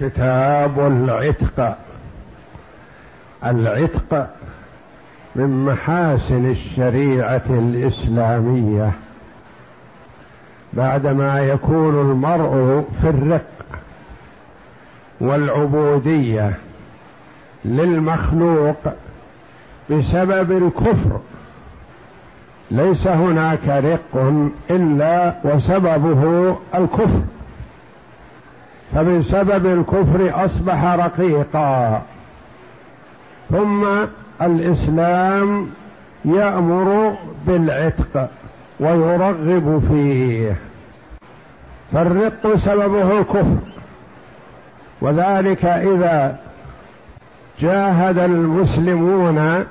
كتاب العتق. العتق من محاسن الشريعة الإسلامية. بعدما يكون المرء في الرق والعبودية للمخلوق بسبب الكفر ليس هناك رق إلا وسببه الكفر. فبسبب الكفر أصبح رقيقا. ثم الإسلام يأمر بالعتق ويرغب فيه. فالرق سببه الكفر. وذلك إذا جاهد المسلمون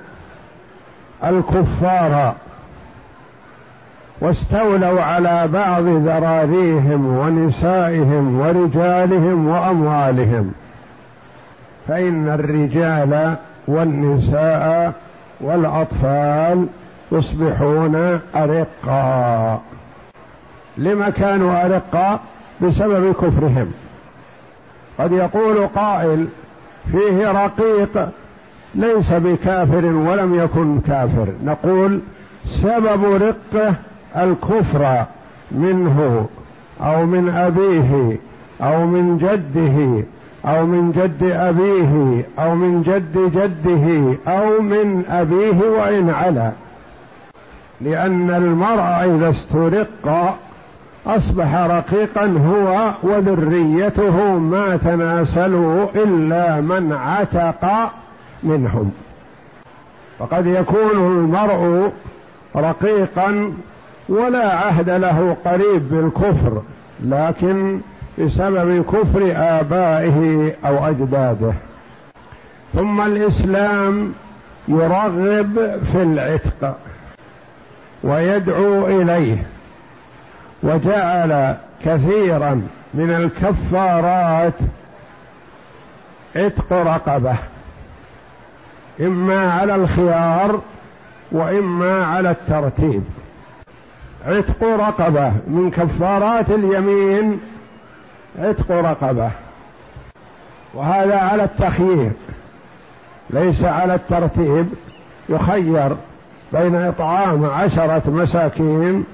الكفار واستولوا على بعض ذراريهم ونسائهم ورجالهم وأموالهم. فإن الرجال والنساء والأطفال يصبحون ارقا لما كانوا ارقا بسبب كفرهم. قد يقول قائل فيه رقيق ليس بكافر ولم يكن كافر. نقول سبب رقه الكفر منه أو من أبيه أو من جده أو من جد أبيه أو من جد جده أو من أبيه وإن علا. لأن المرء إذا استرق أصبح رقيقا هو وذريته ما تناسلوا إلا من عتق منهم. وقد يكون المرء رقيقا ولا عهد له قريب بالكفر لكن بسبب كفر آبائه أو أجداده. ثم الإسلام يرغب في العتق ويدعو إليه وجعل كثيرا من الكفارات عتق رقبة إما على الخيار وإما على الترتيب. عتق رقبة من كفارات اليمين عتق رقبة. وهذا على التخيير ليس على الترتيب. يخير بين إطعام عشرة مساكين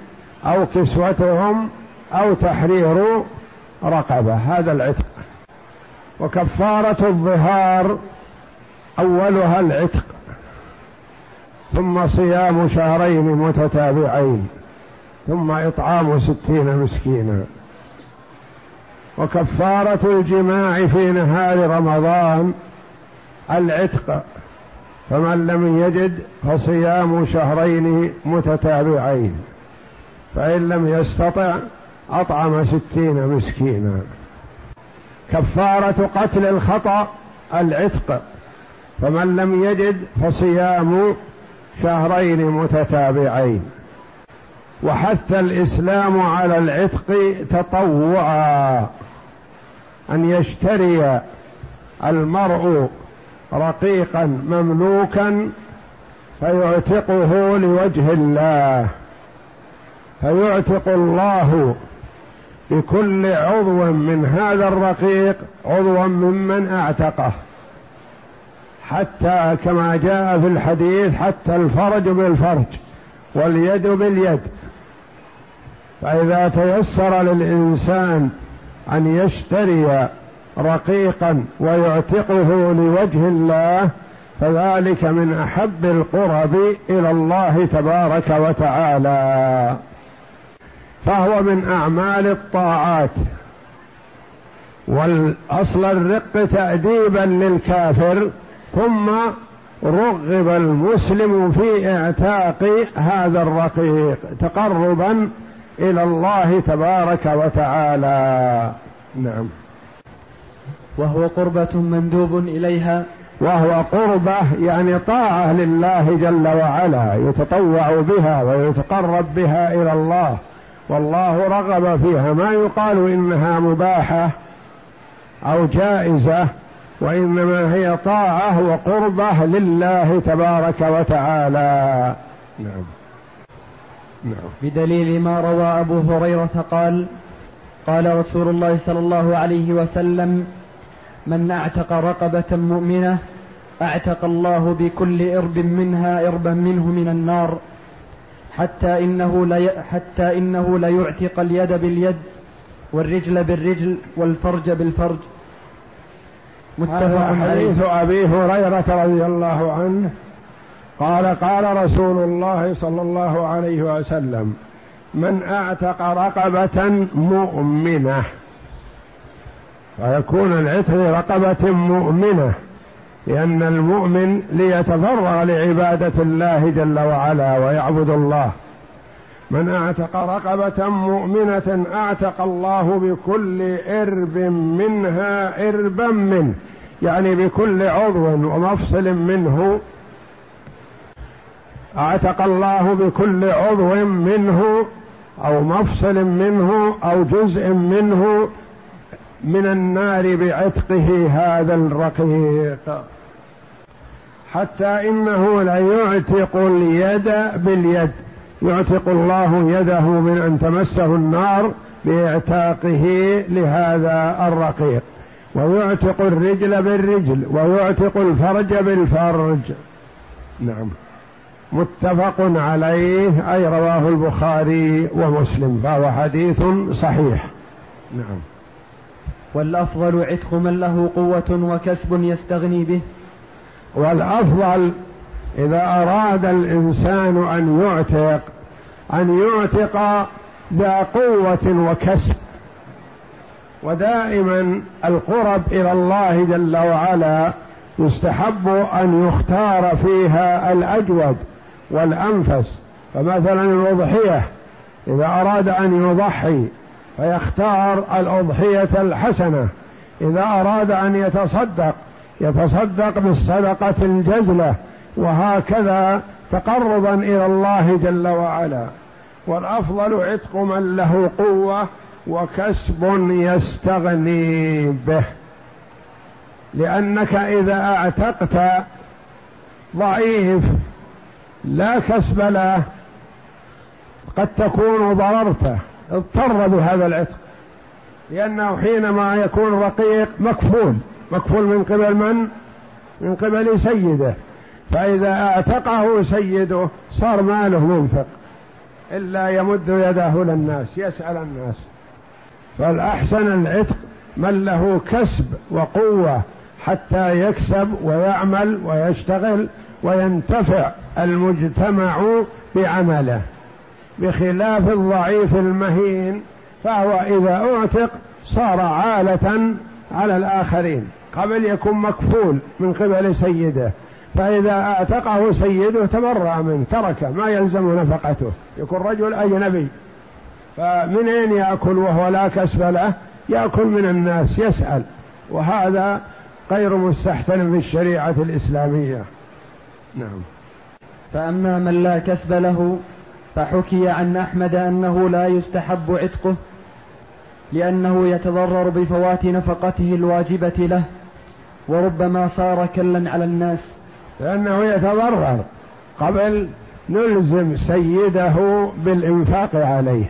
أو كسوتهم أو تحرير رقبة هذا العتق. وكفارة الظهار أولها العتق ثم صيام شهرين متتابعين. ثم إطعام ستين مسكينا. وكفارة الجماع في نهار رمضان العتق فمن لم يجد فصيام شهرين متتابعين فإن لم يستطع أطعم ستين مسكينا. كفارة قتل الخطأ العتق فمن لم يجد فصيام شهرين متتابعين. وحث الإسلام على العتق تطوعا أن يشتري المرء رقيقا مملوكا فيعتقه لوجه الله. فيعتق الله بكل عضو من هذا الرقيق عضوا ممن اعتقه. حتى كما جاء في الحديث حتى الفرج بالفرج واليد باليد. فإذا تيسر للإنسان أن يشتري رقيقا ويعتقه لوجه الله فذلك من أحب القرب إلى الله تبارك وتعالى. فهو من أعمال الطاعات. والأصل الرق تأديبا للكافر ثم رغب المسلم في إعتاق هذا الرقيق تقربا إلى الله تبارك وتعالى. نعم. وهو قربة مندوب إليها. وهو قربة يعني طاعة لله جل وعلا يتطوع بها ويتقرب بها إلى الله. والله رغب فيها. ما يقال إنها مباحة أو جائزة وإنما هي طاعة وقربة لله تبارك وتعالى. نعم. نعم. بدليل ما روى أبو هريرة قال قال رسول الله صلى الله عليه وسلم من اعتق رقبة مؤمنة اعتق الله بكل إرب منها إربا منه من النار حتى إنه لي حتى إنه ليعتق اليد باليد والرجل بالرجل والفرج بالفرج. متفق حديث أبي هريرة رضي الله عنه. قال قال رسول الله صلى الله عليه وسلم من اعتق رقبة مؤمنة فيكون العتق رقبة مؤمنة لأن المؤمن ليتفرغ لعبادة الله جل وعلا ويعبد الله. من اعتق رقبة مؤمنة اعتق الله بكل إرب منها إربا منه يعني بكل عضو ومفصل منه أعتق الله بكل عضو منه أو مفصل منه أو جزء منه من النار بعتقه هذا الرقيق. حتى إنه ليعتق اليد باليد. يعتق الله يده من أن تمسه النار بإعتاقه لهذا الرقيق. ويعتق الرجل بالرجل ويعتق الفرج بالفرج. نعم. متفق عليه أي رواه البخاري ومسلم فهو حديث صحيح. نعم. والأفضل عتق من له قوة وكسب يستغني به. والأفضل إذا أراد الإنسان أن يعتق أن يعتق ذا قوه وكسب. ودائما القرب إلى الله جل وعلا يستحب أن يختار فيها الأجود. والأنفس فمثلا الأضحية إذا أراد أن يضحي فيختار الأضحية الحسنة إذا أراد أن يتصدق يتصدق بالصدقة الجزلة وهكذا تقربا إلى الله جل وعلا. والأفضل عتق من له قوة وكسب يستغني به. لأنك إذا أعتقت ضعيف لا كسب له. قد تكون ضررته. اضطر بهذا العتق. لأنه حينما يكون رقيق مكفول. مكفول من قبل من؟ من قبل سيده. فإذا اعتقه سيده صار ماله منفق. إلا يمد يده للناس يسأل الناس. فالأحسن العتق من له كسب وقوة حتى يكسب ويعمل ويشتغل وينتفع. المجتمع بعمله بخلاف الضعيف المهين فهو إذا أعتق صار عالة على الآخرين قبل يكون مكفول من قبل سيده فإذا أعتقه سيده تبرأ منه تركه ما يلزم نفقته يكون رجل أجنبي فمن أين يأكل وهو لا كسب له؟ يأكل من الناس يسأل وهذا غير مستحسن في الشريعة الإسلامية. نعم. فأما من لا كسب له فحكي عن أحمد أنه لا يستحب عتقه لأنه يتضرر بفوات نفقته الواجبة له وربما صار كلا على الناس. لأنه يتضرر قبل نلزم سيده بالإنفاق عليه.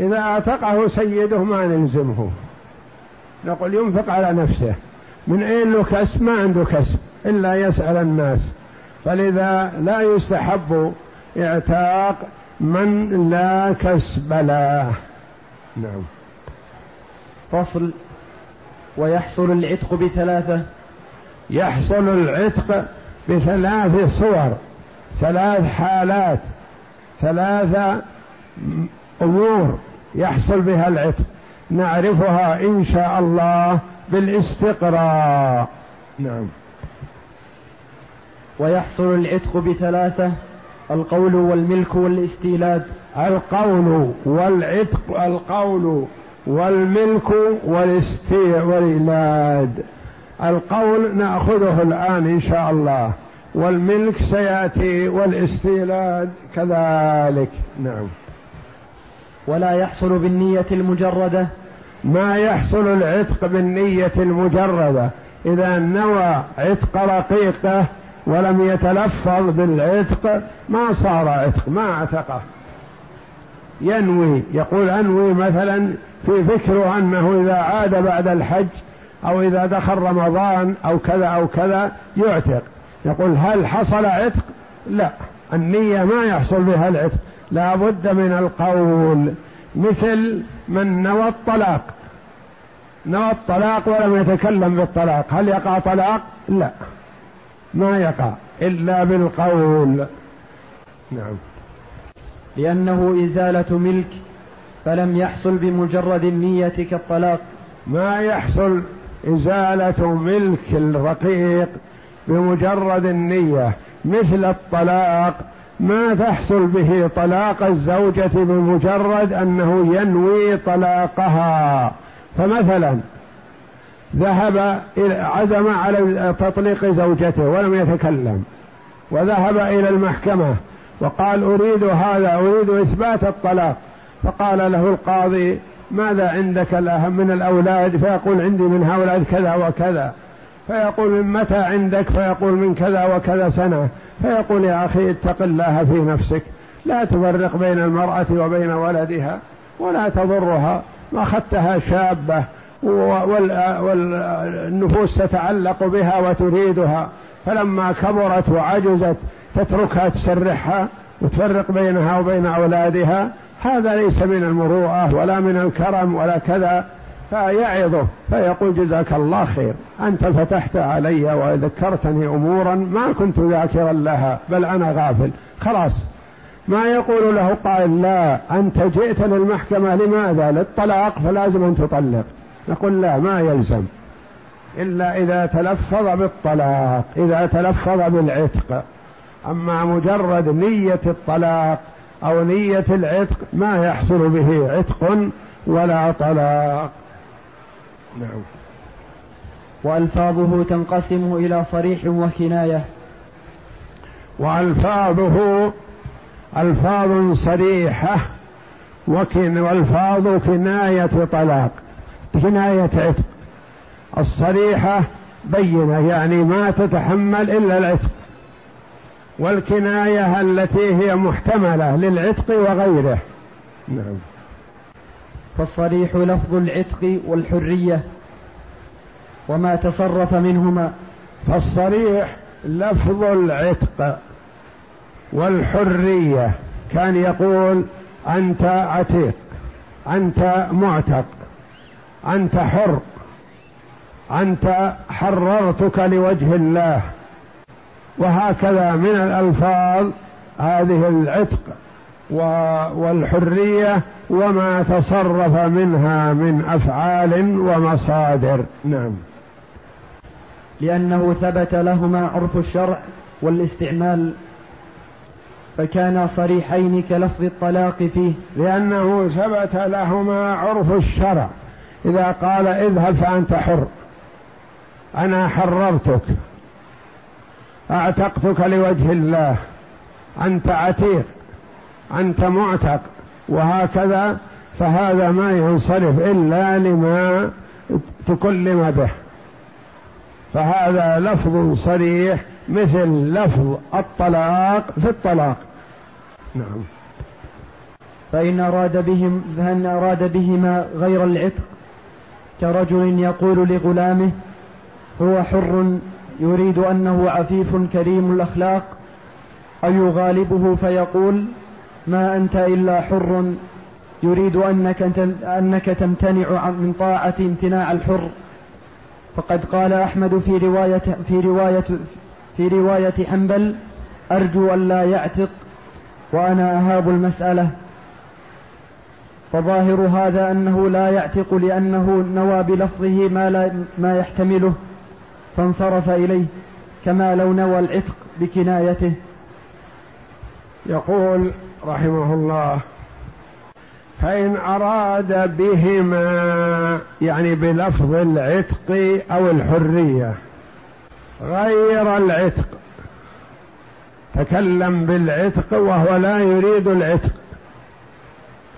إذا أعتقه سيده ما نلزمه. نقول ينفق على نفسه. من أين له كسب؟ ما عنده كسب. إلا يسأل الناس. فلذا لا يستحب اعتاق من لا كسب له. نعم. فصل. ويحصل العتق بثلاثة. يحصل العتق بثلاث صور ثلاث حالات ثلاث أمور يحصل بها العتق. نعرفها إن شاء الله بالاستقراء. نعم. ويحصل العتق بثلاثة القول والملك والاستيلاد. القول والعتق القول والملك والاستيلاد القول نأخذه الآن إن شاء الله. والملك سيأتي والاستيلاد كذلك. نعم. ولا يحصل بالنية المجردة. ما يحصل العتق بالنية المجردة. إذا نوى عتق رقيقة ولم يتلفظ بالعتق ما صار عتق ما عتقه ينوي يقول أنوي مثلا في فكره أنه إذا عاد بعد الحج أو إذا دخل رمضان أو كذا أو كذا يعتق. يقول هل حصل عتق؟ لا النية ما يحصل بها العتق. لا بد من القول مثل من نوى الطلاق. نوى الطلاق ولم يتكلم بالطلاق. هل يقع طلاق؟ لا. ما يقع إلا بالقول. نعم. لأنه إزالة ملك فلم يحصل بمجرد النية كالطلاق. ما يحصل إزالة ملك الرقيق بمجرد النية مثل الطلاق. ما تحصل به طلاق الزوجة بمجرد أنه ينوي طلاقها. فمثلا ذهب عزم على تطليق زوجته ولم يتكلم وذهب إلى المحكمة وقال أريد هذا أريد إثبات الطلاق. فقال له القاضي ماذا عندك الأهم من الأولاد؟ فيقول عندي من هؤلاء كذا وكذا. فيقول من متى عندك؟ فيقول من كذا وكذا سنة. فيقول يا أخي اتق الله في نفسك. لا تفرق بين المرأة وبين ولدها ولا تضرها. ما أخذتها شابة. والنفوس تتعلق بها وتريدها. فلما كبرت وعجزت تتركها تسرحها وتفرق بينها وبين أولادها. هذا ليس من المروءة ولا من الكرم ولا كذا. فيعظه فيقول جزاك الله خير. أنت فتحت علي وذكرتني أمورا ما كنت ذاكرا لها بل أنا غافل. خلاص. ما يقول له قائل لا أنت جئت للمحكمة لماذا؟ للطلاق فلازم أن تطلق. نقول لا ما يلزم. إلا إذا تلفظ بالطلاق إذا تلفظ بالعتق. أما مجرد نية الطلاق أو نية العتق ما يحصل به عتق ولا طلاق. نعم. وألفاظه تنقسم إلى صريح وكناية. وألفاظه ألفاظ صريحة وكن وألفاظ كناية طلاق. كناية عتق. الصريحة بينة يعني ما تتحمل إلا العتق. والكناية التي هي محتملة للعتق وغيره. نعم. فالصريح لفظ العتق والحرية وما تصرف منهما. فالصريح لفظ العتق والحرية. كان يقول أنت عتيق أنت معتق. أنت حر. أنت حررتك لوجه الله. وهكذا من الألفاظ هذه العتق والحرية وما تصرف منها من أفعال ومصادر. نعم. لأنه ثبت لهما عرف الشرع والاستعمال فكانا صريحين كلفظ الطلاق فيه. لأنه ثبت لهما عرف الشرع. إذا قال اذهب فأنت حر. أنا حررتك. أعتقتك لوجه الله. أنت عتيق. أنت معتق. وهكذا فهذا ما ينصرف إلا لما تكلم به. فهذا لفظ صريح مثل لفظ الطلاق في الطلاق. نعم. فإن أراد بهم فإن أراد بهما غير العتق كرجل يقول لغلامه هو حر يريد أنه عفيف كريم الأخلاق أو يغالبه فيقول ما أنت إلا حر يريد أنك, أنك تمتنع من طاعة امتناع الحر. فقد قال أحمد في رواية في رواية في رواية حنبل أرجو أن لا يعتق وأنا أهاب المسألة. فظاهر هذا أنه لا يعتق لأنه نوى بلفظه ما, لا ما يحتمله فانصرف إليه كما لو نوى العتق بكنايته. يقول رحمه الله فإن أراد بهما يعني بلفظ العتق أو الحرية غير العتق تكلم بالعتق وهو لا يريد العتق.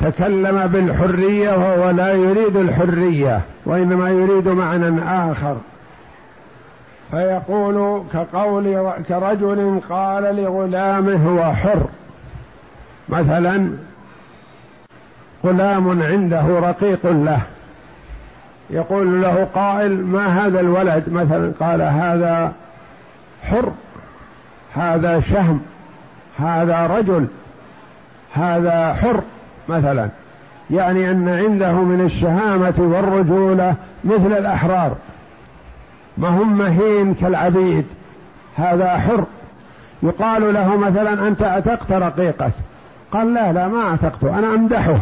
تكلم بالحرية وهو لا يريد الحرية وإنما يريد معنى آخر. فيقول كقول كرجل قال لغلامه هو حر. مثلا غلام عنده رقيق له يقول له قائل ما هذا الولد؟ مثلا قال هذا حر هذا شهم هذا رجل هذا حر. مثلا يعني أن عنده من الشهامة والرجولة مثل الأحرار. ما هم مهين كالعبيد؟ هذا حر. يقال له مثلا أنت اعتقت رقيقك؟ قال لا لا ما اعتقته أنا أمدحه.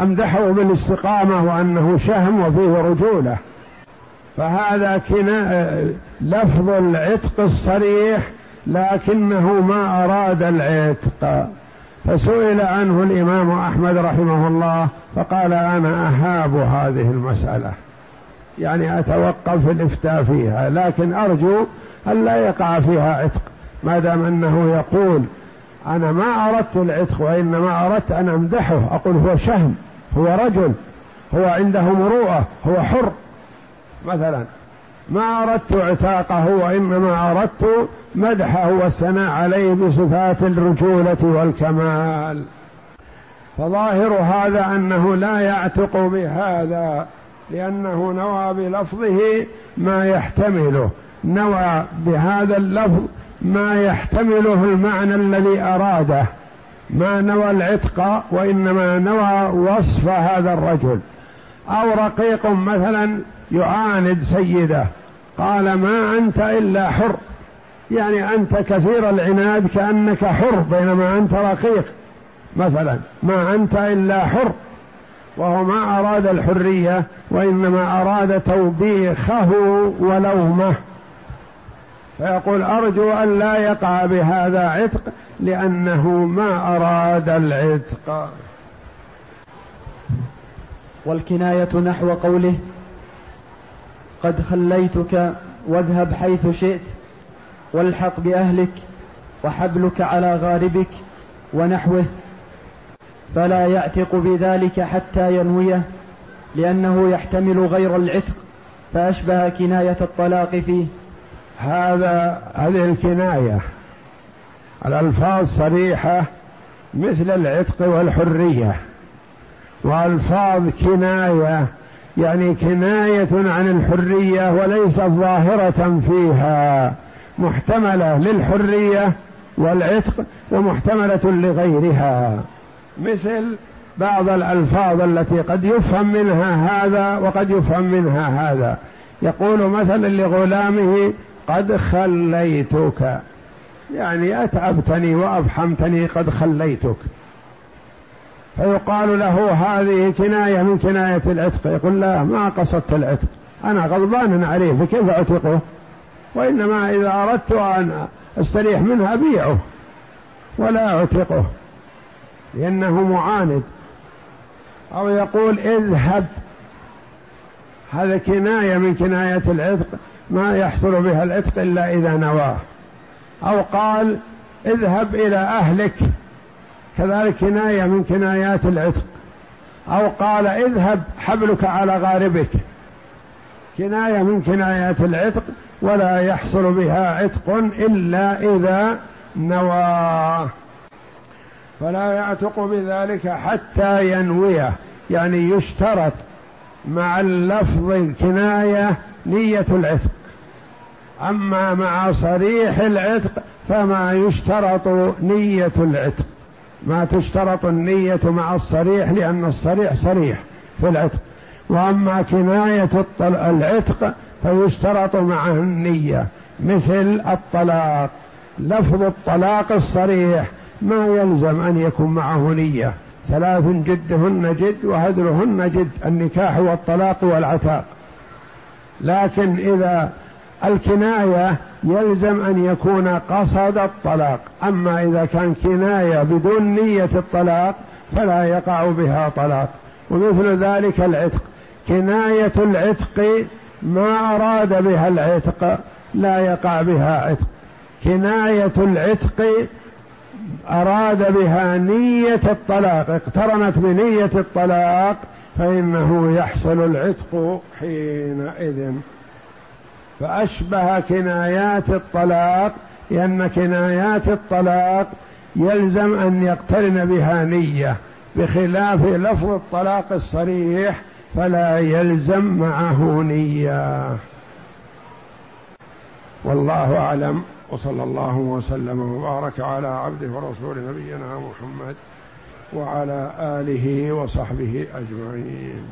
أمدحه بالاستقامة وأنه شهم وفيه رجولة. فهذا كنا لفظ العتق الصريح لكنه ما أراد العتق. فسئل عنه الإمام أحمد رحمه الله فقال أنا أهاب هذه المسألة. يعني أتوقف في الإفتاء فيها لكن أرجو أن لا يقع فيها عتق ما دام أنه يقول أنا ما أردت العتق وإنما أردت أن أمدحه. أقول هو شهم هو رجل هو عنده مروءة هو حر. مثلا ما أردت عتاقه وإنما أردت مدحه والثناء عليه بصفات الرجولة والكمال. فظاهر هذا أنه لا يعتق بهذا لأنه نوى بلفظه ما يحتمله. نوى بهذا اللفظ ما يحتمله المعنى الذي أراده. ما نوى العتق وإنما نوى وصف هذا الرجل. أو رقيق مثلا يعاند سيده. قال ما أنت إلا حر. يعني أنت كثير العناد كأنك حر بينما أنت رقيق. مثلا ما أنت إلا حر. وهو ما أراد الحرية وإنما أراد توبيخه ولومه. فيقول أرجو أن لا يقع بهذا عتق لأنه ما أراد العتق. والكناية نحو قوله قد خليتك واذهب حيث شئت والحق بأهلك وحبلك على غاربك ونحوه فلا يعتق بذلك حتى ينويه لأنه يحتمل غير العتق فأشبه كناية الطلاق فيه. هذا هذه الكناية الألفاظ صريحة مثل العتق والحرية وألفاظ كناية يعني كناية عن الحرية وليست ظاهرة فيها. محتملة للحرية والعتق ومحتملة لغيرها. مثل بعض الألفاظ التي قد يفهم منها هذا وقد يفهم منها هذا. يقول مثلا لغلامه قد خليتك. يعني أتعبتني وافحمتني قد خليتك. فيقال له هذه كناية من كناية العتق. يقول لا ما قصدت العتق. أنا غضبان عليه. فكيف أعتقه؟ وإنما إذا أردت أن أستريح منه أبيعه ولا أعتقه لأنه معاند. أو يقول اذهب. هذا كناية من كناية العتق. ما يحصل بها العتق إلا إذا نواه. أو قال اذهب إلى أهلك. كذلك كناية من كنايات العتق. أو قال اذهب حبلك على غاربك. كناية من كنايات العتق ولا يحصل بها عتق إلا إذا نوى. فلا يعتق بذلك حتى ينويه يعني يشترط مع اللفظ الكناية نية العتق. أما مع صريح العتق فما يشترط نية العتق. ما تشترط النية مع الصريح لأن الصريح صريح في العتق. وأما كناية العتق فيشترط معه النية مثل الطلاق. لفظ الطلاق الصريح ما يلزم أن يكون معه نية. ثلاث جدهن جد وهدرهن جد النكاح والطلاق والعتاق. لكن إذا الكناية يلزم أن يكون قصد الطلاق. أما إذا كان كناية بدون نية الطلاق فلا يقع بها طلاق. ومثل ذلك العتق. كناية العتق ما أراد بها العتق لا يقع بها عتق. كناية العتق أراد بها نية الطلاق. اقترنت بنية الطلاق فإنه يحصل العتق حينئذ. فأشبه كنايات الطلاق لأن كنايات الطلاق يلزم أن يقترن بها نية بخلاف لفظ الطلاق الصريح فلا يلزم معه نية. والله أعلم وصلى الله وسلم وبارك على عبده ورسول نبينا محمد وعلى آله وصحبه أجمعين.